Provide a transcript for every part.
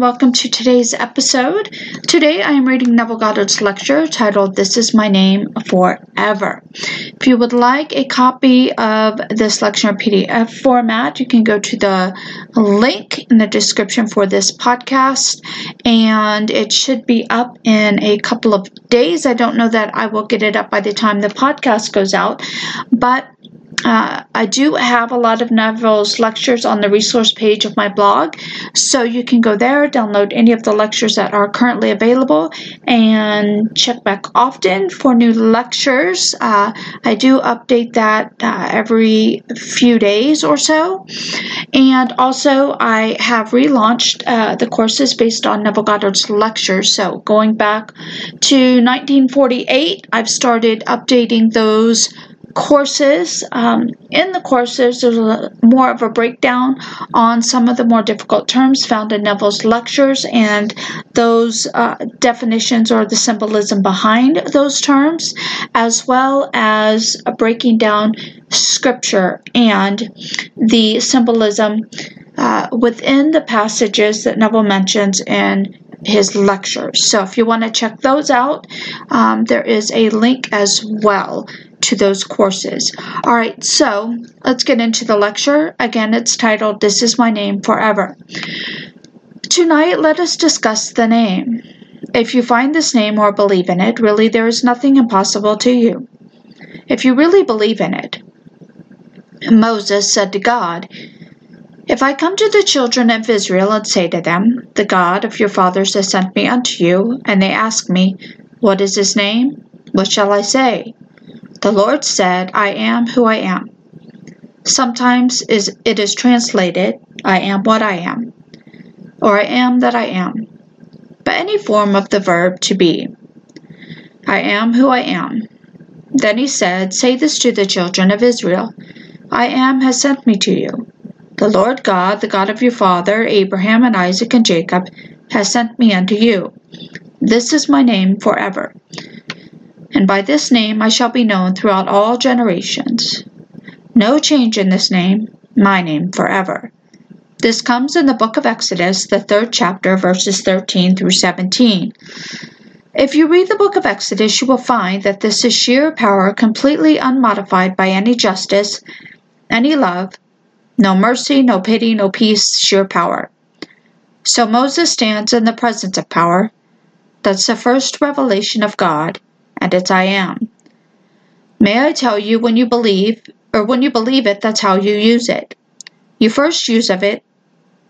welcome to today's episode. Today I am reading Neville Goddard's lecture titled This Is My Name Forever. If you would like a copy of this lecture in PDF format, you can go to the link in the description for this podcast and it should be up in a couple of days. I don't know that I will get it up by the time the podcast goes out, but uh, I do have a lot of Neville's lectures on the resource page of my blog, so you can go there, download any of the lectures that are currently available, and check back often for new lectures. Uh, I do update that uh, every few days or so. And also, I have relaunched uh, the courses based on Neville Goddard's lectures. So, going back to 1948, I've started updating those courses. Um, in the courses, there's a, more of a breakdown on some of the more difficult terms found in Neville's lectures and those uh, definitions or the symbolism behind those terms, as well as breaking down scripture and the symbolism uh, within the passages that Neville mentions in his lectures. So if you want to check those out, um, there is a link as well to those courses. All right, so let's get into the lecture. Again, it's titled This is My Name Forever. Tonight, let us discuss the name. If you find this name or believe in it, really there is nothing impossible to you. If you really believe in it, Moses said to God, If I come to the children of Israel and say to them, The God of your fathers has sent me unto you, and they ask me, What is his name? What shall I say? The Lord said, I am who I am. Sometimes it is translated, I am what I am, or I am that I am, but any form of the verb to be. I am who I am. Then he said, Say this to the children of Israel I am has sent me to you. The Lord God, the God of your father, Abraham and Isaac and Jacob, has sent me unto you. This is my name forever and by this name I shall be known throughout all generations. No change in this name, my name forever. This comes in the book of Exodus, the third chapter, verses 13 through 17. If you read the book of Exodus, you will find that this is sheer power completely unmodified by any justice, any love, no mercy, no pity, no peace, sheer power. So Moses stands in the presence of power. That's the first revelation of God and it's I am. May I tell you when you believe, or when you believe it, that's how you use it. Your first use of it,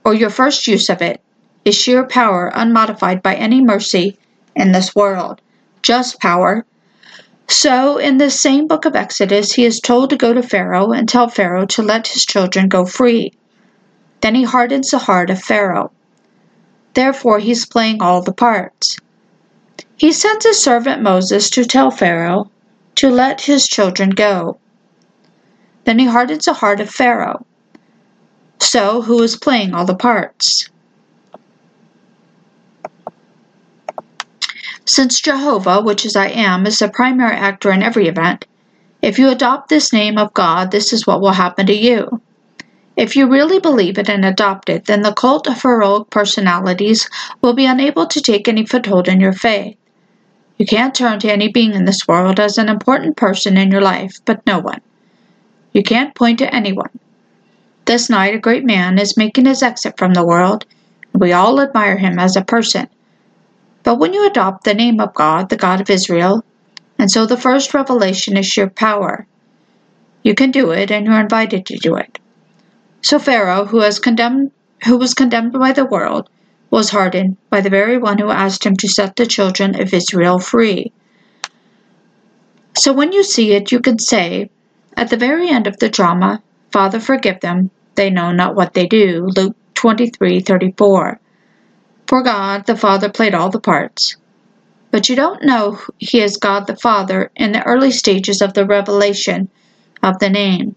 or your first use of it, is sheer power unmodified by any mercy in this world. Just power. So, in this same book of Exodus, he is told to go to Pharaoh and tell Pharaoh to let his children go free. Then he hardens the heart of Pharaoh. Therefore, he's playing all the parts. He sent his servant Moses to tell Pharaoh to let his children go. Then he hardens the heart of Pharaoh. So, who is playing all the parts? Since Jehovah, which is I am, is the primary actor in every event, if you adopt this name of God, this is what will happen to you. If you really believe it and adopt it, then the cult of heroic personalities will be unable to take any foothold in your faith. You can't turn to any being in this world as an important person in your life, but no one. You can't point to anyone. This night, a great man is making his exit from the world, and we all admire him as a person. But when you adopt the name of God, the God of Israel, and so the first revelation is your power, you can do it, and you're invited to do it. So Pharaoh, who has condemned, who was condemned by the world, was hardened by the very one who asked him to set the children of Israel free. So when you see it, you can say, at the very end of the drama, Father, forgive them, they know not what they do. Luke 23:34. For God, the Father played all the parts. But you don't know He is God the Father in the early stages of the revelation of the name.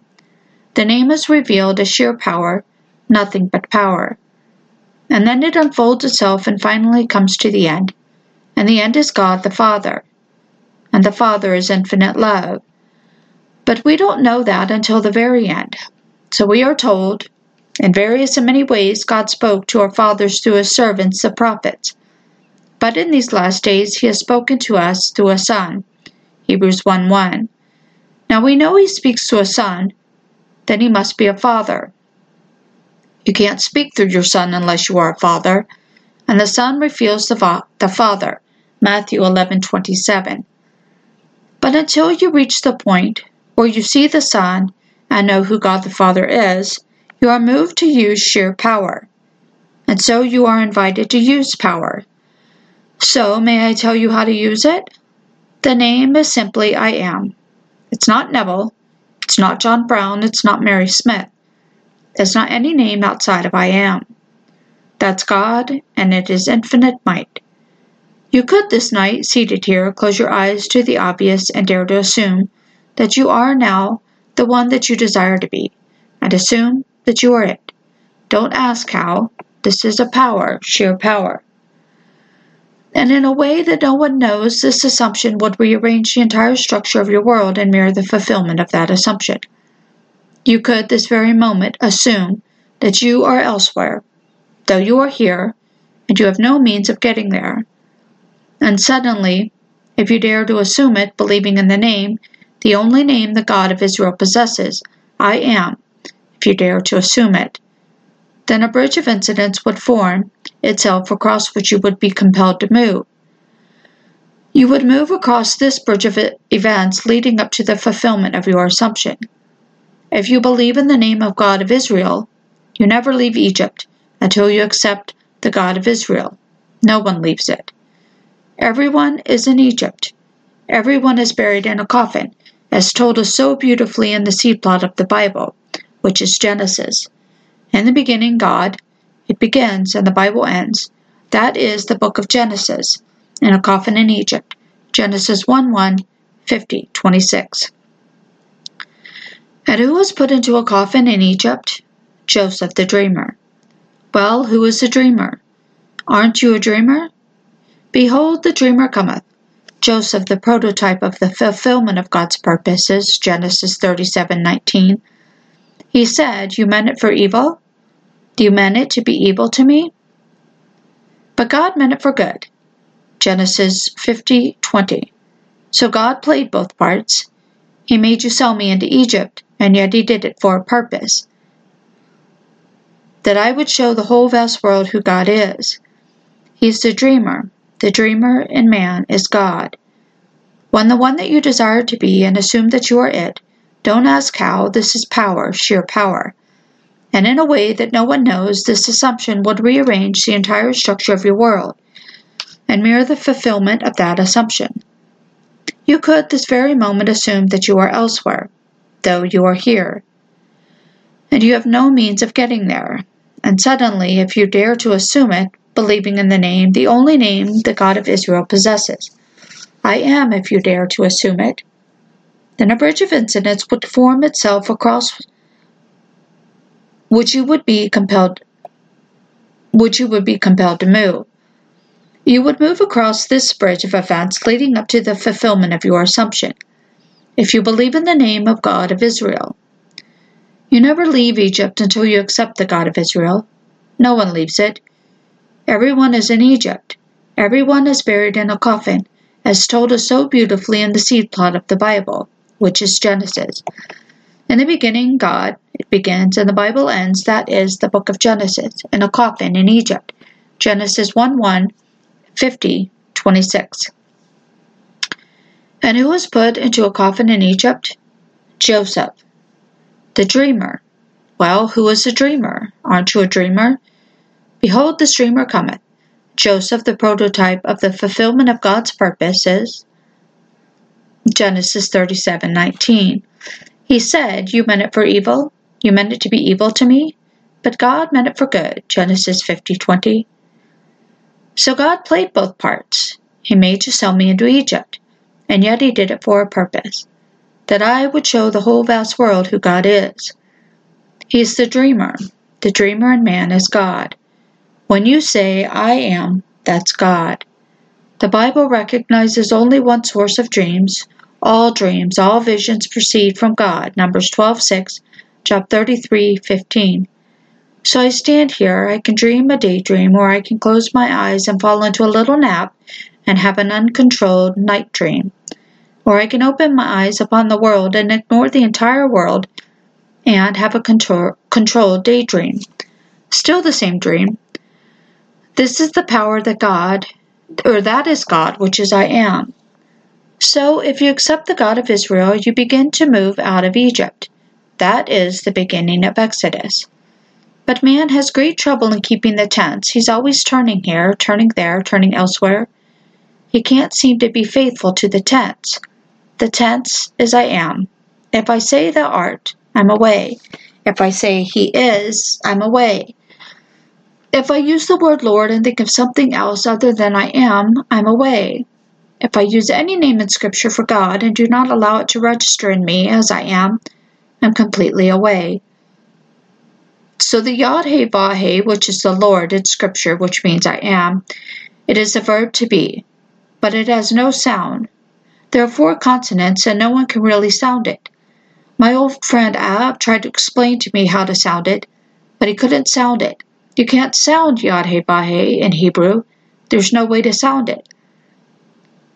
The name is revealed as sheer power, nothing but power and then it unfolds itself and finally comes to the end. And the end is God the Father. And the Father is infinite love. But we don't know that until the very end. So we are told, In various and many ways, God spoke to our fathers through his servants, the prophets. But in these last days, he has spoken to us through a Son. Hebrews 1 1. Now we know he speaks to a Son, then he must be a Father. You can't speak through your Son unless you are a Father, and the Son reveals the, fa- the Father. Matthew eleven twenty seven. But until you reach the point where you see the Son and know who God the Father is, you are moved to use sheer power. And so you are invited to use power. So, may I tell you how to use it? The name is simply I am. It's not Neville. It's not John Brown. It's not Mary Smith. It's not any name outside of I am. That's God, and it is infinite might. You could this night, seated here, close your eyes to the obvious and dare to assume that you are now the one that you desire to be, and assume that you are it. Don't ask how. This is a power, sheer power. And in a way that no one knows, this assumption would rearrange the entire structure of your world and mirror the fulfillment of that assumption. You could, this very moment, assume that you are elsewhere, though you are here, and you have no means of getting there. And suddenly, if you dare to assume it, believing in the name, the only name the God of Israel possesses, I am, if you dare to assume it, then a bridge of incidents would form itself across which you would be compelled to move. You would move across this bridge of events leading up to the fulfillment of your assumption. If you believe in the name of God of Israel, you never leave Egypt until you accept the God of Israel. No one leaves it. Everyone is in Egypt. Everyone is buried in a coffin, as told us so beautifully in the seed plot of the Bible, which is Genesis. In the beginning, God, it begins and the Bible ends. That is the book of Genesis, in a coffin in Egypt. Genesis 1 1, 50, 26. And who was put into a coffin in Egypt? Joseph the dreamer. Well, who is the dreamer? Aren't you a dreamer? Behold, the dreamer cometh. Joseph, the prototype of the fulfillment of God's purposes, Genesis 37 19. He said, You meant it for evil, do you mean it to be evil to me? But God meant it for good. Genesis 50:20. So God played both parts. He made you sell me into Egypt, and yet he did it for a purpose. That I would show the whole vast world who God is. He's the dreamer. The dreamer in man is God. When the one that you desire to be and assume that you are it, don't ask how, this is power, sheer power and in a way that no one knows, this assumption would rearrange the entire structure of your world and mirror the fulfillment of that assumption. You could this very moment assume that you are elsewhere, though you are here, and you have no means of getting there. And suddenly, if you dare to assume it, believing in the name, the only name the God of Israel possesses, I am, if you dare to assume it, then a bridge of incidents would form itself across which you would be compelled which you would be compelled to move. You would move across this bridge of events leading up to the fulfillment of your assumption. If you believe in the name of God of Israel, you never leave Egypt until you accept the God of Israel. No one leaves it. Everyone is in Egypt. Everyone is buried in a coffin, as told us so beautifully in the seed plot of the Bible, which is Genesis. In the beginning, God, it begins, and the Bible ends, that is, the book of Genesis, in a coffin in Egypt. Genesis 1 1, 50, 26. And who was put into a coffin in Egypt? Joseph, the dreamer. Well, who is the dreamer? Aren't you a dreamer? Behold, the dreamer cometh. Joseph, the prototype of the fulfillment of God's purposes. Genesis 37:19. He said, You meant it for evil, you meant it to be evil to me, but God meant it for good. Genesis 50:20. So God played both parts. He made you sell me into Egypt, and yet he did it for a purpose, that I would show the whole vast world who God is. He is the dreamer. The dreamer in man is God. When you say, I am, that's God. The Bible recognizes only one source of dreams, all dreams, all visions proceed from God. Numbers 12:6, Job 33:15. So I stand here, I can dream a daydream, or I can close my eyes and fall into a little nap and have an uncontrolled night dream. Or I can open my eyes upon the world and ignore the entire world and have a control, controlled daydream. Still the same dream. This is the power that God, or that is God, which is I am. So if you accept the God of Israel, you begin to move out of Egypt. That is the beginning of Exodus. But man has great trouble in keeping the tense. He's always turning here, turning there, turning elsewhere. He can't seem to be faithful to the tense. The tense is I am. If I say thou art, I'm away. If I say he is, I'm away. If I use the word Lord and think of something else other than I am, I'm away. If I use any name in Scripture for God and do not allow it to register in me as I am, I'm completely away. So the Yod He Vah which is the Lord in Scripture, which means I am, it is a verb to be, but it has no sound. There are four consonants and no one can really sound it. My old friend Ab tried to explain to me how to sound it, but he couldn't sound it. You can't sound Yod He in Hebrew. There's no way to sound it.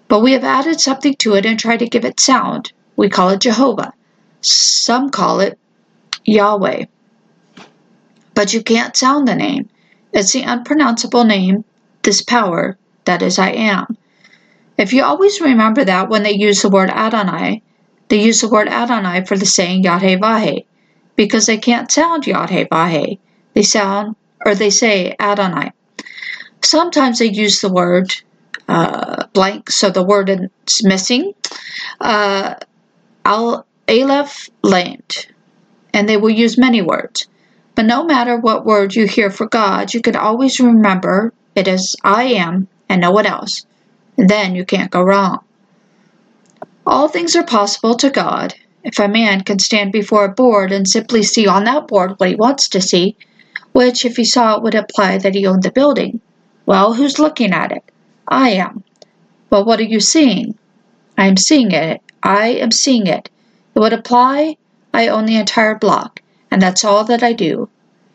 But we have added something to it and tried to give it sound. We call it Jehovah. Some call it Yahweh. But you can't sound the name. It's the unpronounceable name, this power, that is I am. If you always remember that when they use the word Adonai, they use the word Adonai for the saying Yahweh because they can't sound Yahweh. They sound, or they say Adonai. Sometimes they use the word uh, blank, so the word is missing. Uh, Al Aleph land, and they will use many words. But no matter what word you hear for God, you can always remember it is I am and no one else. Then you can't go wrong. All things are possible to God. If a man can stand before a board and simply see on that board what he wants to see, which, if he saw it, would imply that he owned the building, well, who's looking at it? I am. Well, what are you seeing? I am seeing it. I am seeing it. It would apply I own the entire block, and that's all that I do.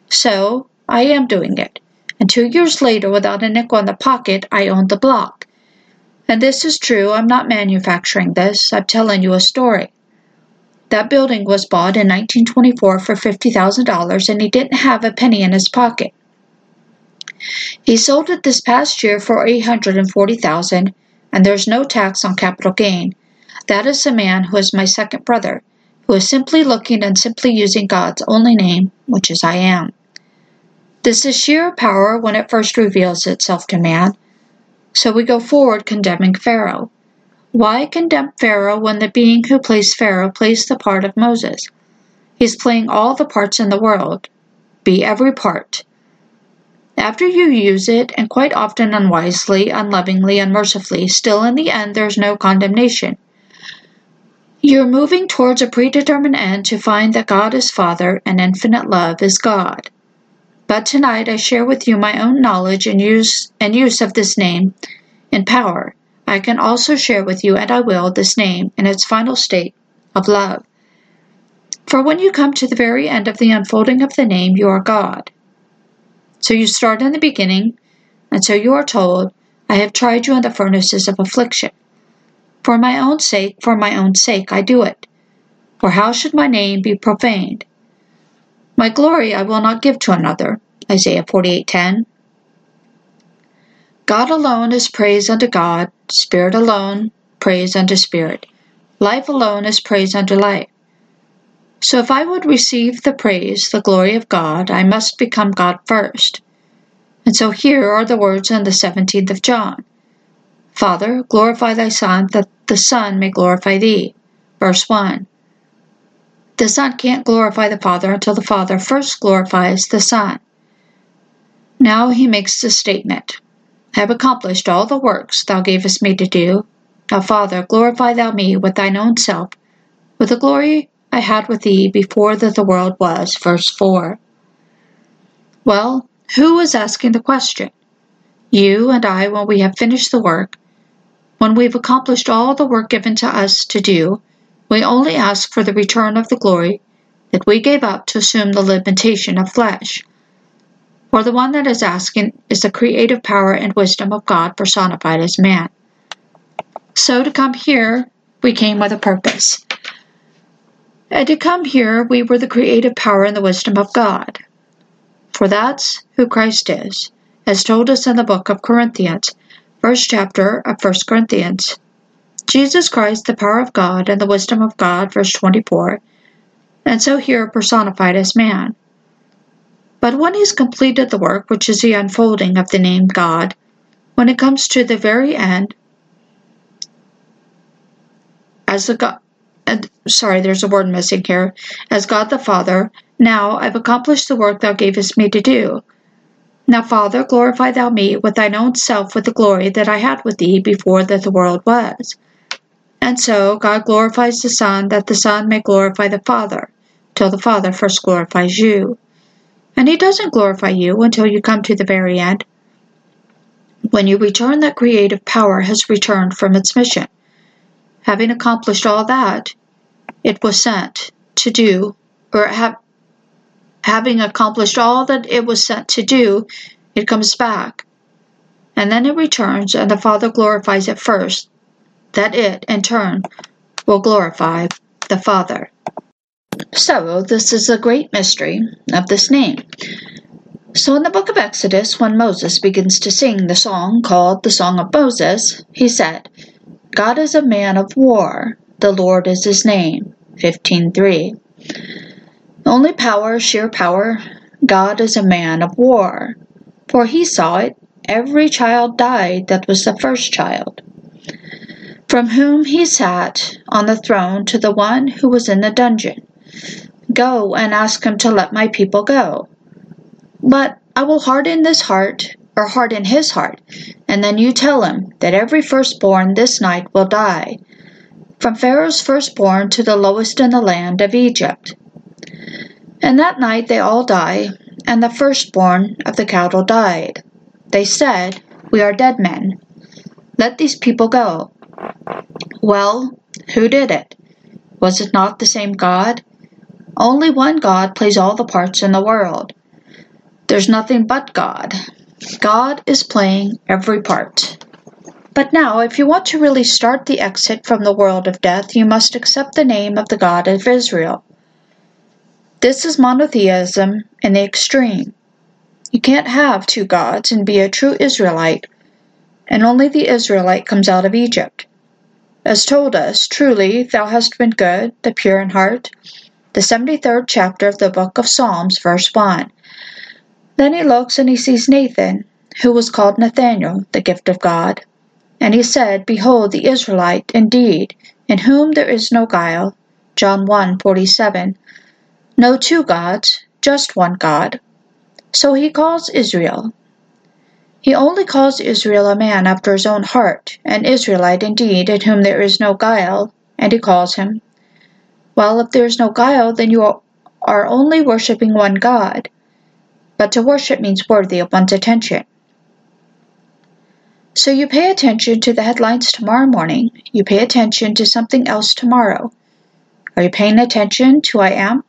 So, I am doing it. And two years later, without a nickel in the pocket, I own the block. And this is true. I'm not manufacturing this. I'm telling you a story. That building was bought in 1924 for $50,000, and he didn't have a penny in his pocket. He sold it this past year for 840,000 and there's no tax on capital gain. That is the man who is my second brother, who is simply looking and simply using God's only name, which is I am. This is sheer power when it first reveals itself to man. So we go forward condemning Pharaoh. Why condemn Pharaoh when the being who plays Pharaoh plays the part of Moses? He's playing all the parts in the world. Be every part. After you use it, and quite often unwisely, unlovingly, unmercifully, still in the end there's no condemnation. You're moving towards a predetermined end to find that God is Father and infinite love is God. But tonight I share with you my own knowledge and use and use of this name and power. I can also share with you, and I will, this name in its final state of love. For when you come to the very end of the unfolding of the name, you are God. So you start in the beginning, and so you are told, I have tried you in the furnaces of affliction. For my own sake, for my own sake, I do it. For how should my name be profaned? My glory I will not give to another. Isaiah 48:10. God alone is praise unto God, Spirit alone praise unto Spirit, life alone is praise unto life. So if I would receive the praise, the glory of God, I must become God first. And so here are the words in the 17th of John Father, glorify thy Son, that the Son may glorify thee. Verse 1. The Son can't glorify the Father until the Father first glorifies the Son. Now he makes the statement I have accomplished all the works thou gavest me to do. Now, Father, glorify thou me with thine own self, with the glory I had with thee before that the world was. Verse 4. Well, who is asking the question? You and I, when we have finished the work, when we've accomplished all the work given to us to do, we only ask for the return of the glory that we gave up to assume the limitation of flesh. For the one that is asking is the creative power and wisdom of God personified as man. So to come here, we came with a purpose. And to come here, we were the creative power and the wisdom of God. For that's who Christ is, as told us in the book of Corinthians, first chapter of First Corinthians. Jesus Christ, the power of God and the wisdom of God, verse 24, and so here personified as man. But when he's completed the work, which is the unfolding of the name God, when it comes to the very end, as the God, uh, sorry, there's a word missing here, as God the Father, now I've accomplished the work thou gavest me to do. Now, Father, glorify thou me with thine own self with the glory that I had with thee before that the world was. And so God glorifies the Son, that the Son may glorify the Father, till the Father first glorifies you. And he doesn't glorify you until you come to the very end. When you return, that creative power has returned from its mission. Having accomplished all that, it was sent to do, or have, having accomplished all that it was sent to do, it comes back. And then it returns, and the Father glorifies it first, that it, in turn, will glorify the Father. So, this is a great mystery of this name. So, in the book of Exodus, when Moses begins to sing the song called the Song of Moses, he said, God is a man of war, the Lord is his name. 15.3. Only power, sheer power, God is a man of war. For he saw it, every child died that was the first child. From whom he sat on the throne to the one who was in the dungeon. Go and ask him to let my people go. But I will harden this heart, or harden his heart, and then you tell him that every firstborn this night will die, from Pharaoh's firstborn to the lowest in the land of Egypt. And that night they all die, and the firstborn of the cattle died. They said, We are dead men. Let these people go. Well, who did it? Was it not the same God? Only one God plays all the parts in the world. There's nothing but God. God is playing every part. But now, if you want to really start the exit from the world of death, you must accept the name of the God of Israel. This is monotheism in the extreme. You can't have two gods and be a true Israelite, and only the Israelite comes out of Egypt. As told us, truly, thou hast been good, the pure in heart, the 73rd chapter of the book of Psalms, verse 1. Then he looks and he sees Nathan, who was called Nathanael, the gift of God. And he said, Behold, the Israelite, indeed, in whom there is no guile. John 1 47. No two gods, just one God. So he calls Israel. He only calls Israel a man after his own heart, an Israelite indeed, in whom there is no guile, and he calls him well, if there is no guile, then you are only worshipping one God. But to worship means worthy of one's attention. So you pay attention to the headlines tomorrow morning. You pay attention to something else tomorrow. Are you paying attention to I am?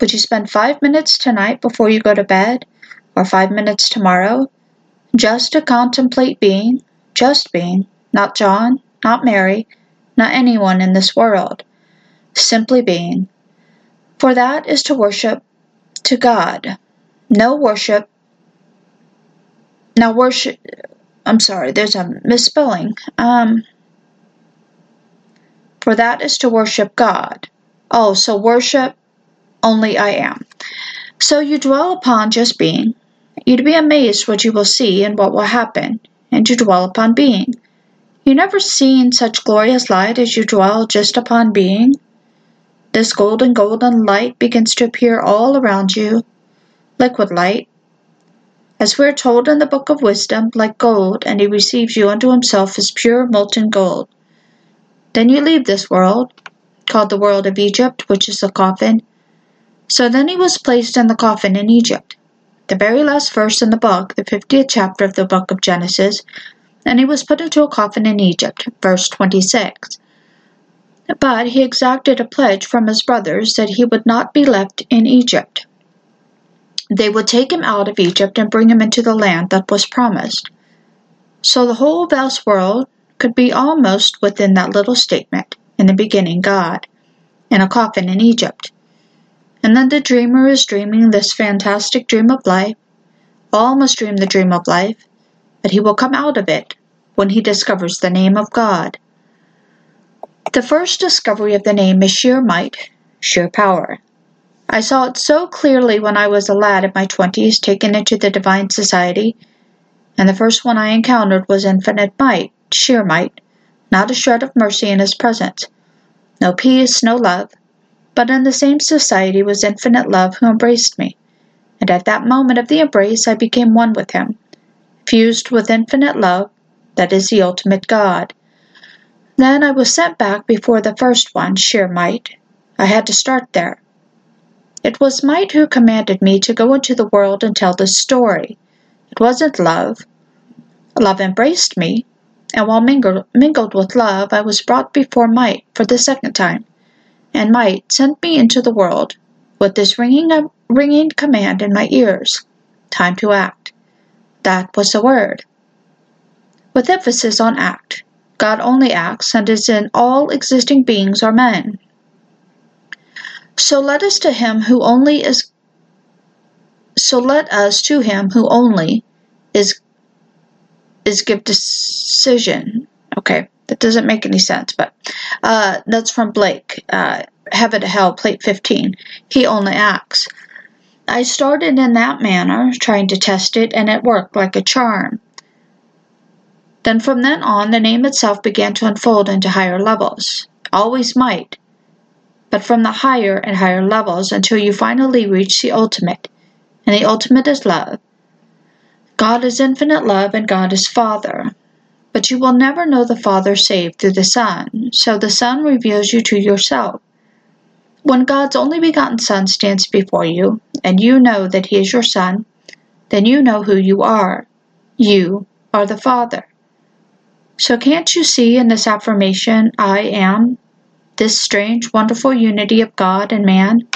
Would you spend five minutes tonight before you go to bed, or five minutes tomorrow, just to contemplate being, just being, not John, not Mary, not anyone in this world? simply being. For that is to worship to God. No worship. Now, worship. I'm sorry, there's a misspelling. Um, for that is to worship God. Oh, so worship only I am. So you dwell upon just being. You'd be amazed what you will see and what will happen, and you dwell upon being. You never seen such glorious light as you dwell just upon being. This golden, golden light begins to appear all around you, liquid light. As we're told in the Book of Wisdom, like gold, and he receives you unto himself as pure molten gold. Then you leave this world, called the world of Egypt, which is the coffin. So then he was placed in the coffin in Egypt. The very last verse in the book, the 50th chapter of the book of Genesis, and he was put into a coffin in Egypt, verse 26. But he exacted a pledge from his brothers that he would not be left in Egypt. they would take him out of Egypt and bring him into the land that was promised. So the whole vast world could be almost within that little statement in the beginning, God, in a coffin in Egypt. And then the dreamer is dreaming this fantastic dream of life. All must dream the dream of life, but he will come out of it when he discovers the name of God. The first discovery of the name is sheer might, sheer power. I saw it so clearly when I was a lad in my twenties taken into the Divine Society, and the first one I encountered was infinite might, sheer might, not a shred of mercy in his presence. No peace, no love, but in the same society was infinite love who embraced me, and at that moment of the embrace I became one with him, fused with infinite love, that is the ultimate God. Then I was sent back before the first one, sheer might. I had to start there. It was might who commanded me to go into the world and tell this story. It wasn't love. Love embraced me, and while mingled, mingled with love, I was brought before might for the second time. And might sent me into the world with this ringing, ringing command in my ears time to act. That was the word. With emphasis on act. God only acts and is in all existing beings or men. So let us to him who only is so let us to him who only is is give decision. Okay, that doesn't make any sense, but uh, that's from Blake. Uh, Heaven to Hell, plate 15. He only acts. I started in that manner, trying to test it, and it worked like a charm. Then from then on, the name itself began to unfold into higher levels. Always might, but from the higher and higher levels until you finally reach the ultimate, and the ultimate is love. God is infinite love and God is Father. But you will never know the Father save through the Son, so the Son reveals you to yourself. When God's only begotten Son stands before you, and you know that He is your Son, then you know who you are. You are the Father. So can't you see in this affirmation, I am, this strange, wonderful unity of God and man?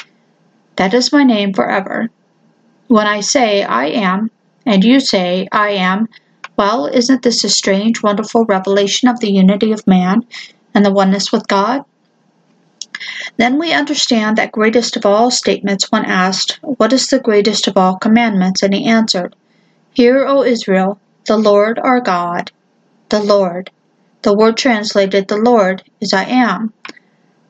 That is my name forever. When I say I am, and you say I am, well, isn't this a strange, wonderful revelation of the unity of man and the oneness with God? Then we understand that greatest of all statements when asked, What is the greatest of all commandments? And he answered, Hear, O Israel, the Lord our God, the Lord. The word translated the Lord is I am.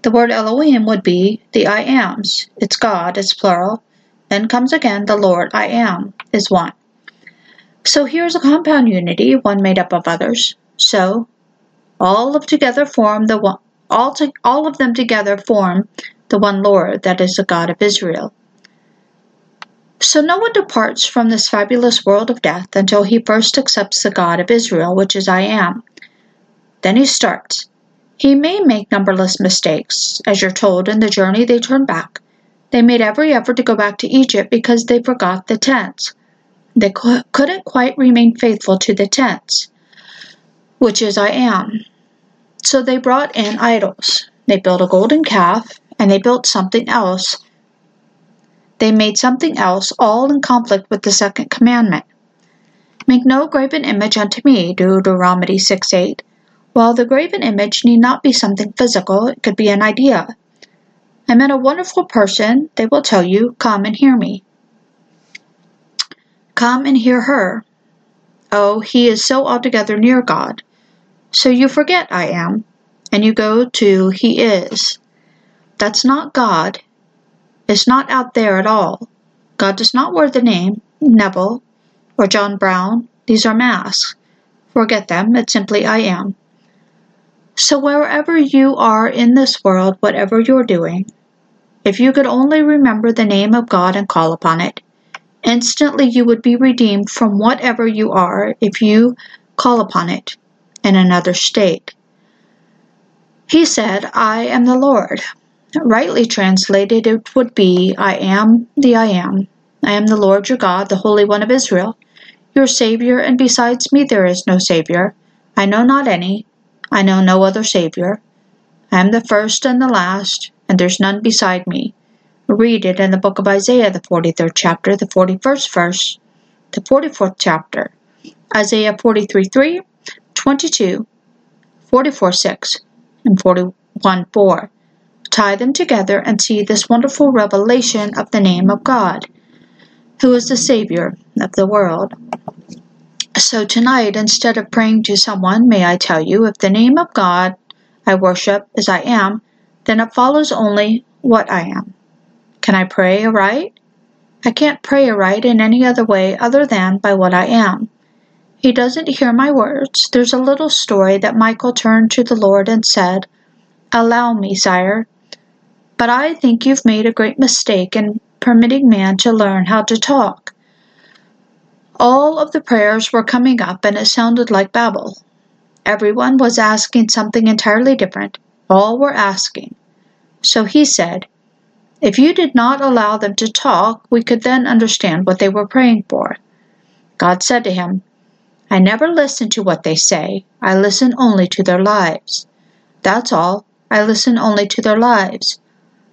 The word Elohim would be the I ams. It's God, it's plural. Then comes again the Lord I am, is one. So here's a compound unity, one made up of others. So all of together form the one all to, all of them together form the one Lord, that is the God of Israel. So no one departs from this fabulous world of death until he first accepts the God of Israel, which is I am. Then he starts. He may make numberless mistakes. As you're told, in the journey they turned back. They made every effort to go back to Egypt because they forgot the tense. They couldn't quite remain faithful to the tense, which is I am. So they brought in idols. They built a golden calf, and they built something else. They made something else, all in conflict with the second commandment. Make no graven image unto me, Deuteronomy 6 8. While the graven image need not be something physical, it could be an idea. I met a wonderful person, they will tell you, come and hear me. Come and hear her. Oh, he is so altogether near God. So you forget I am, and you go to he is. That's not God. It's not out there at all. God does not wear the name Neville or John Brown. These are masks. Forget them. It's simply I am. So, wherever you are in this world, whatever you're doing, if you could only remember the name of God and call upon it, instantly you would be redeemed from whatever you are if you call upon it in another state. He said, I am the Lord. Rightly translated, it would be, I am the I am. I am the Lord your God, the Holy One of Israel, your Savior, and besides me there is no Savior. I know not any, I know no other Savior. I am the first and the last, and there's none beside me. Read it in the book of Isaiah, the 43rd chapter, the 41st verse, the 44th chapter, Isaiah 43 3, 22, 44 6, and 41 4. Tie them together and see this wonderful revelation of the name of God, who is the Savior of the world. So tonight, instead of praying to someone, may I tell you, if the name of God I worship as I am, then it follows only what I am. Can I pray aright? I can't pray aright in any other way other than by what I am. He doesn't hear my words. There's a little story that Michael turned to the Lord and said, Allow me, sire. But I think you've made a great mistake in permitting man to learn how to talk. All of the prayers were coming up and it sounded like babble. Everyone was asking something entirely different. All were asking. So he said, if you did not allow them to talk, we could then understand what they were praying for. God said to him, I never listen to what they say, I listen only to their lives. That's all, I listen only to their lives.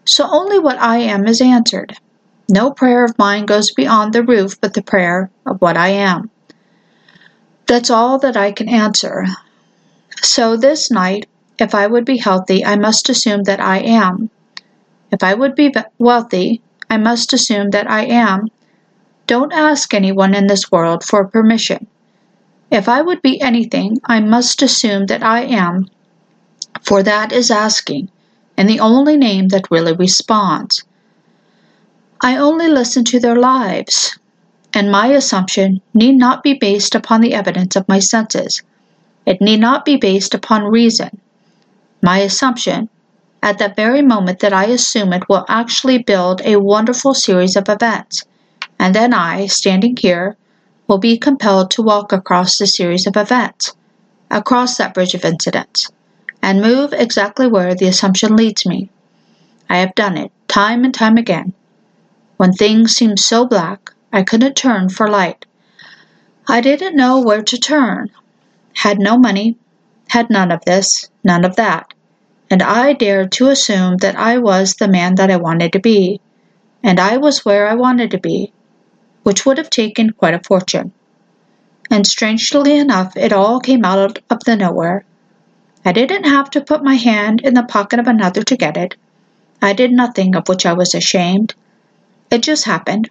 So only what I am is answered. No prayer of mine goes beyond the roof but the prayer of what I am. That's all that I can answer. So this night, if I would be healthy, I must assume that I am. If I would be wealthy, I must assume that I am. Don't ask anyone in this world for permission. If I would be anything, I must assume that I am, for that is asking, and the only name that really responds. I only listen to their lives, and my assumption need not be based upon the evidence of my senses. It need not be based upon reason. My assumption at that very moment that I assume it will actually build a wonderful series of events. And then I, standing here, will be compelled to walk across the series of events, across that bridge of incidents, and move exactly where the assumption leads me. I have done it, time and time again. When things seemed so black, I couldn't turn for light. I didn't know where to turn. Had no money, had none of this, none of that and I dared to assume that I was the man that I wanted to be, and I was where I wanted to be, which would have taken quite a fortune. And strangely enough, it all came out of the nowhere. I didn't have to put my hand in the pocket of another to get it. I did nothing of which I was ashamed. It just happened.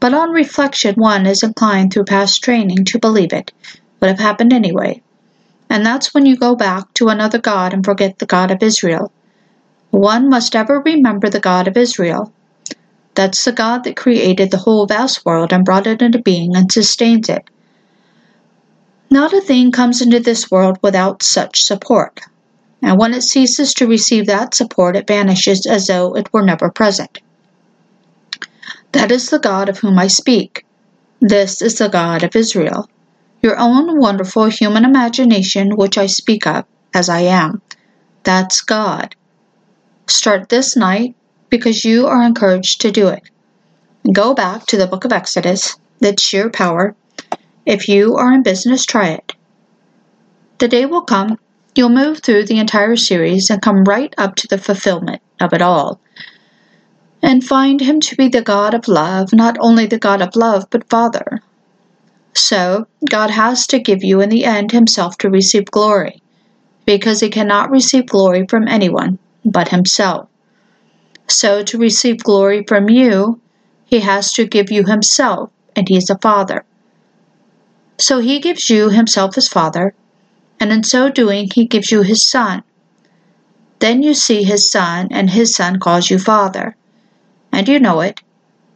But on reflection, one is inclined through past training to believe it would have happened anyway. And that's when you go back to another God and forget the God of Israel. One must ever remember the God of Israel. That's the God that created the whole vast world and brought it into being and sustains it. Not a thing comes into this world without such support, and when it ceases to receive that support, it vanishes as though it were never present. That is the God of whom I speak. This is the God of Israel your own wonderful human imagination, which I speak of as I am. That's God. Start this night because you are encouraged to do it. Go back to the book of Exodus, that's sheer power. If you are in business, try it. The day will come, you'll move through the entire series and come right up to the fulfillment of it all. And find Him to be the God of love, not only the God of love, but Father, so, God has to give you in the end Himself to receive glory, because He cannot receive glory from anyone but Himself. So, to receive glory from you, He has to give you Himself, and He is a Father. So, He gives you Himself as Father, and in so doing, He gives you His Son. Then you see His Son, and His Son calls you Father. And you know it.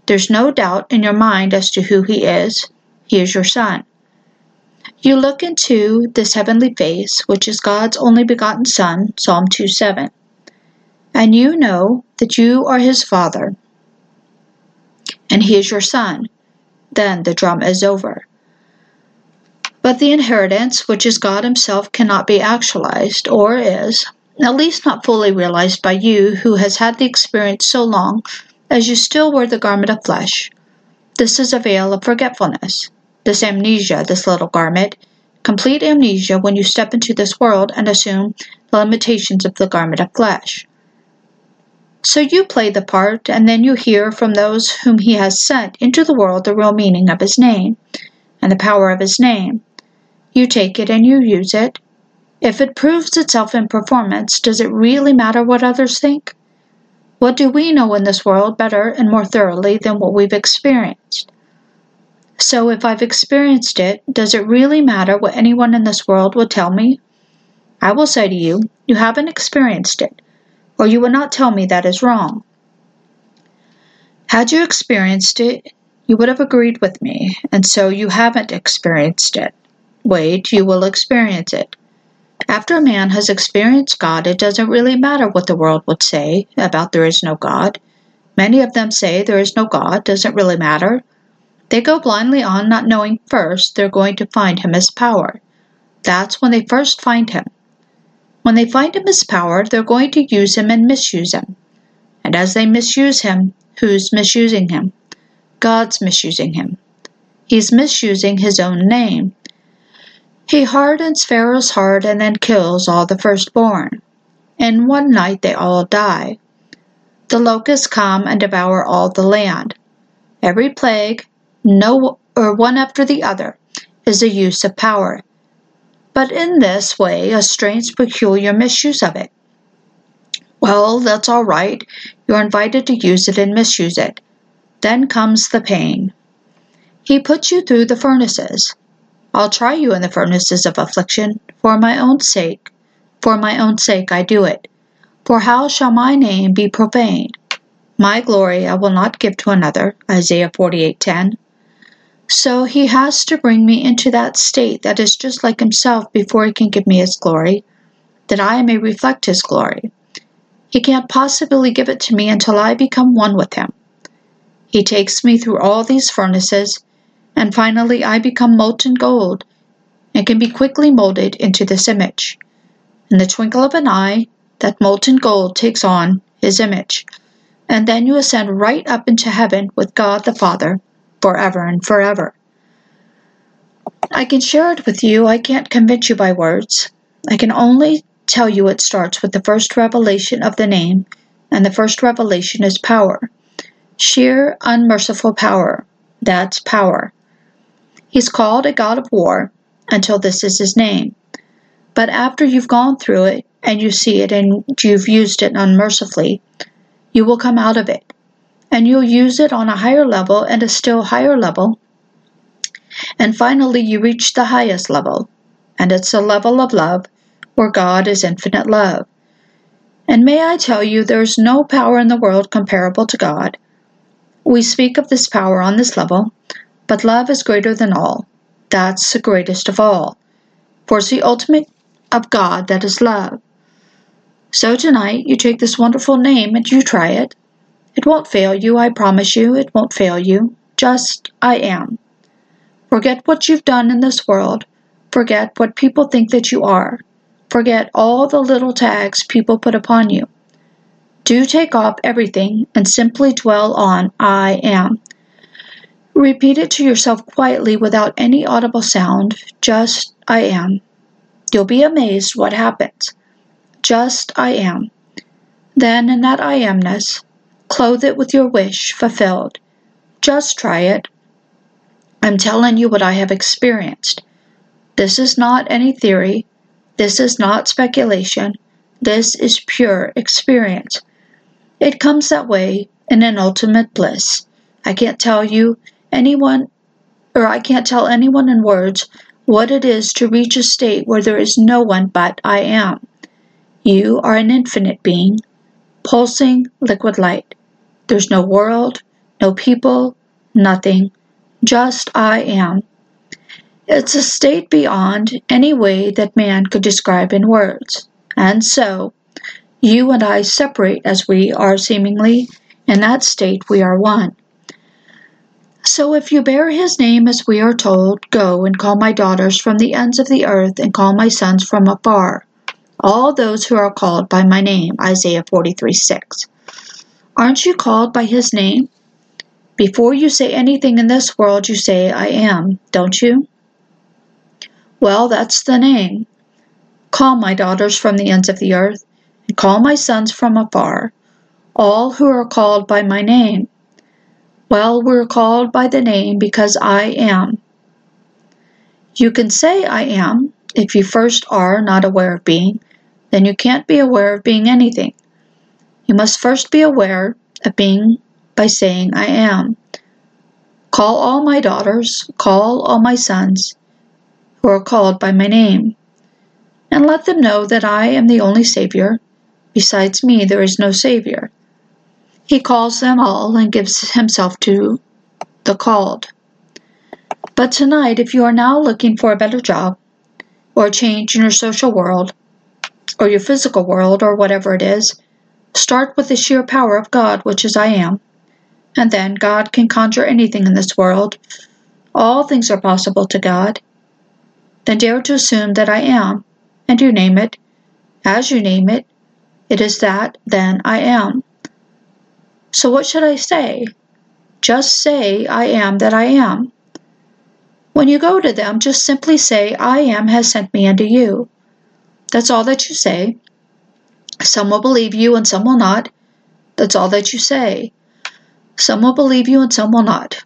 There's no doubt in your mind as to who He is he is your Son. You look into this heavenly face, which is God's only begotten Son, Psalm 2 7, and you know that you are His Father, and He is your Son. Then the drama is over. But the inheritance, which is God Himself, cannot be actualized, or is, at least not fully realized by you who has had the experience so long as you still wear the garment of flesh. This is a veil of forgetfulness this amnesia, this little garment, complete amnesia when you step into this world and assume the limitations of the garment of flesh. So you play the part, and then you hear from those whom he has sent into the world the real meaning of his name and the power of his name. You take it and you use it. If it proves itself in performance, does it really matter what others think? What do we know in this world better and more thoroughly than what we've experienced? So if I've experienced it, does it really matter what anyone in this world will tell me? I will say to you, you haven't experienced it, or you will not tell me that is wrong. Had you experienced it, you would have agreed with me, and so you haven't experienced it. Wait, you will experience it. After a man has experienced God, it doesn't really matter what the world would say about there is no God. Many of them say there is no God, doesn't really matter. They go blindly on, not knowing first they're going to find him as power. That's when they first find him. When they find him as power, they're going to use him and misuse him. And as they misuse him, who's misusing him? God's misusing him. He's misusing his own name. He hardens Pharaoh's heart and then kills all the firstborn. In one night they all die. The locusts come and devour all the land. Every plague, no or one after the other, is a use of power. But in this way, a strange, peculiar misuse of it. Well, that's all right. You're invited to use it and misuse it. Then comes the pain. He puts you through the furnaces. I'll try you in the furnaces of affliction, for my own sake. For my own sake I do it. For how shall my name be profaned? My glory I will not give to another. Isaiah 48:10. So he has to bring me into that state that is just like himself before he can give me his glory, that I may reflect his glory. He can't possibly give it to me until I become one with him. He takes me through all these furnaces and finally I become molten gold and can be quickly molded into this image. In the twinkle of an eye, that molten gold takes on his image, and then you ascend right up into heaven with God the Father forever and forever. I can share it with you, I can't convince you by words. I can only tell you it starts with the first revelation of the name, and the first revelation is power. Sheer, unmerciful power. That's power. He's called a God of war until this is his name. But after you've gone through it and you see it and you've used it unmercifully, you will come out of it. And you'll use it on a higher level and a still higher level. And finally, you reach the highest level, and it's a level of love where God is infinite love. And may I tell you, there is no power in the world comparable to God. We speak of this power on this level, but love is greater than all. That's the greatest of all. For it's the ultimate of God that is love. So tonight, you take this wonderful name and you try it. It won't fail you, I promise you, it won't fail you. Just, I am. Forget what you've done in this world. Forget what people think that you are. Forget all the little tags people put upon you. Do take off everything and simply dwell on I am. Repeat it to yourself quietly without any audible sound. Just, I am. You'll be amazed what happens. Just, I am. Then, in that I amness, clothe it with your wish fulfilled. Just try it. I'm telling you what I have experienced. This is not any theory. This is not speculation. This is pure experience. It comes that way in an ultimate bliss. I can't tell you anyone, or I can't tell anyone in words what it is to reach a state where there is no one but I am. You are an infinite being, pulsing liquid light. There's no world, no people, nothing, just I am. It's a state beyond any way that man could describe in words. And so, you and I separate as we are seemingly. In that state, we are one. So if you bear his name as we are told, go and call my daughters from the ends of the earth and call my sons from afar, all those who are called by my name. Isaiah 43 6. Aren't you called by his name? Before you say anything in this world, you say, I am, don't you? Well, that's the name. Call my daughters from the ends of the earth, and call my sons from afar. all who are called by my name. Well, we're called by the name because I am. You can say I am if you first are not aware of being, then you can't be aware of being anything. You must first be aware of being by saying I am. Call all my daughters, call all my sons who are called by my name, and let them know that I am the only Savior. Besides me, there is no Savior. He calls them all and gives himself to the called. But tonight, if you are now looking for a better job, or a change in your social world, or your physical world, or whatever it is, start with the sheer power of God, which is I am. And then God can conjure anything in this world. All things are possible to God. Then dare to assume that I am, and you name it. As you name it, it is that, then I am. So what should I say? Just say, I am that I am. When you go to them, just simply say, I am has sent me unto you. That's all that you say. Some will believe you and some will not. That's all that you say. Some will believe you and some will not.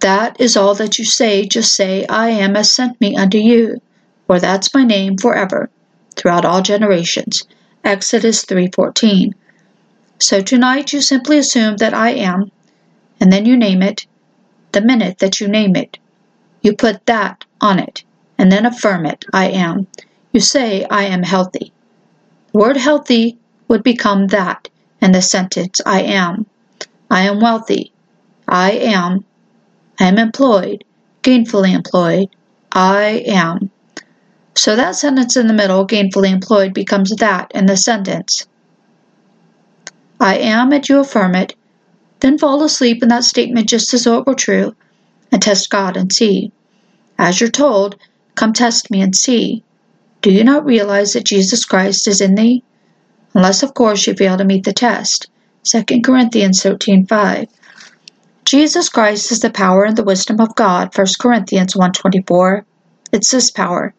That is all that you say. Just say, I am as sent me unto you, for that's my name forever, throughout all generations. Exodus 3:14. So tonight you simply assume that I am, and then you name it. The minute that you name it, you put that on it, and then affirm it, I am. You say, I am healthy. Word healthy would become that, and the sentence, I am. I am wealthy. I am. I am employed, gainfully employed. I am. So that sentence in the middle, gainfully employed, becomes that in the sentence. I am, and you affirm it. Then fall asleep in that statement just as though it were true, and test God and see. As you're told, come test me and see. Do you not realize that Jesus Christ is in thee? Unless, of course, you fail to meet the test. 2 Corinthians 13:5. Jesus Christ is the power and the wisdom of God. 1 Corinthians 1:24. It's this power.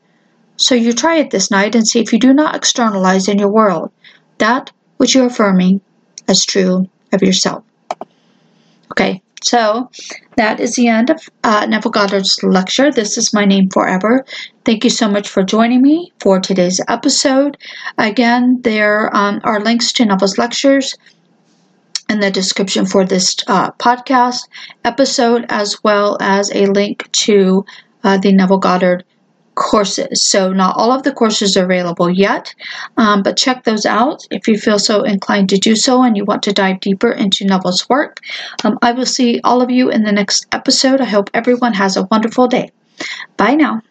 So you try it this night and see if you do not externalize in your world that which you're affirming as true of yourself. Okay, so that is the end of uh, Neville Goddard's lecture. This is my name forever. Thank you so much for joining me for today's episode. Again, there um, are links to Neville's lectures in the description for this uh, podcast episode, as well as a link to uh, the Neville Goddard courses. So, not all of the courses are available yet, um, but check those out if you feel so inclined to do so and you want to dive deeper into Neville's work. Um, I will see all of you in the next episode. I hope everyone has a wonderful day. Bye now.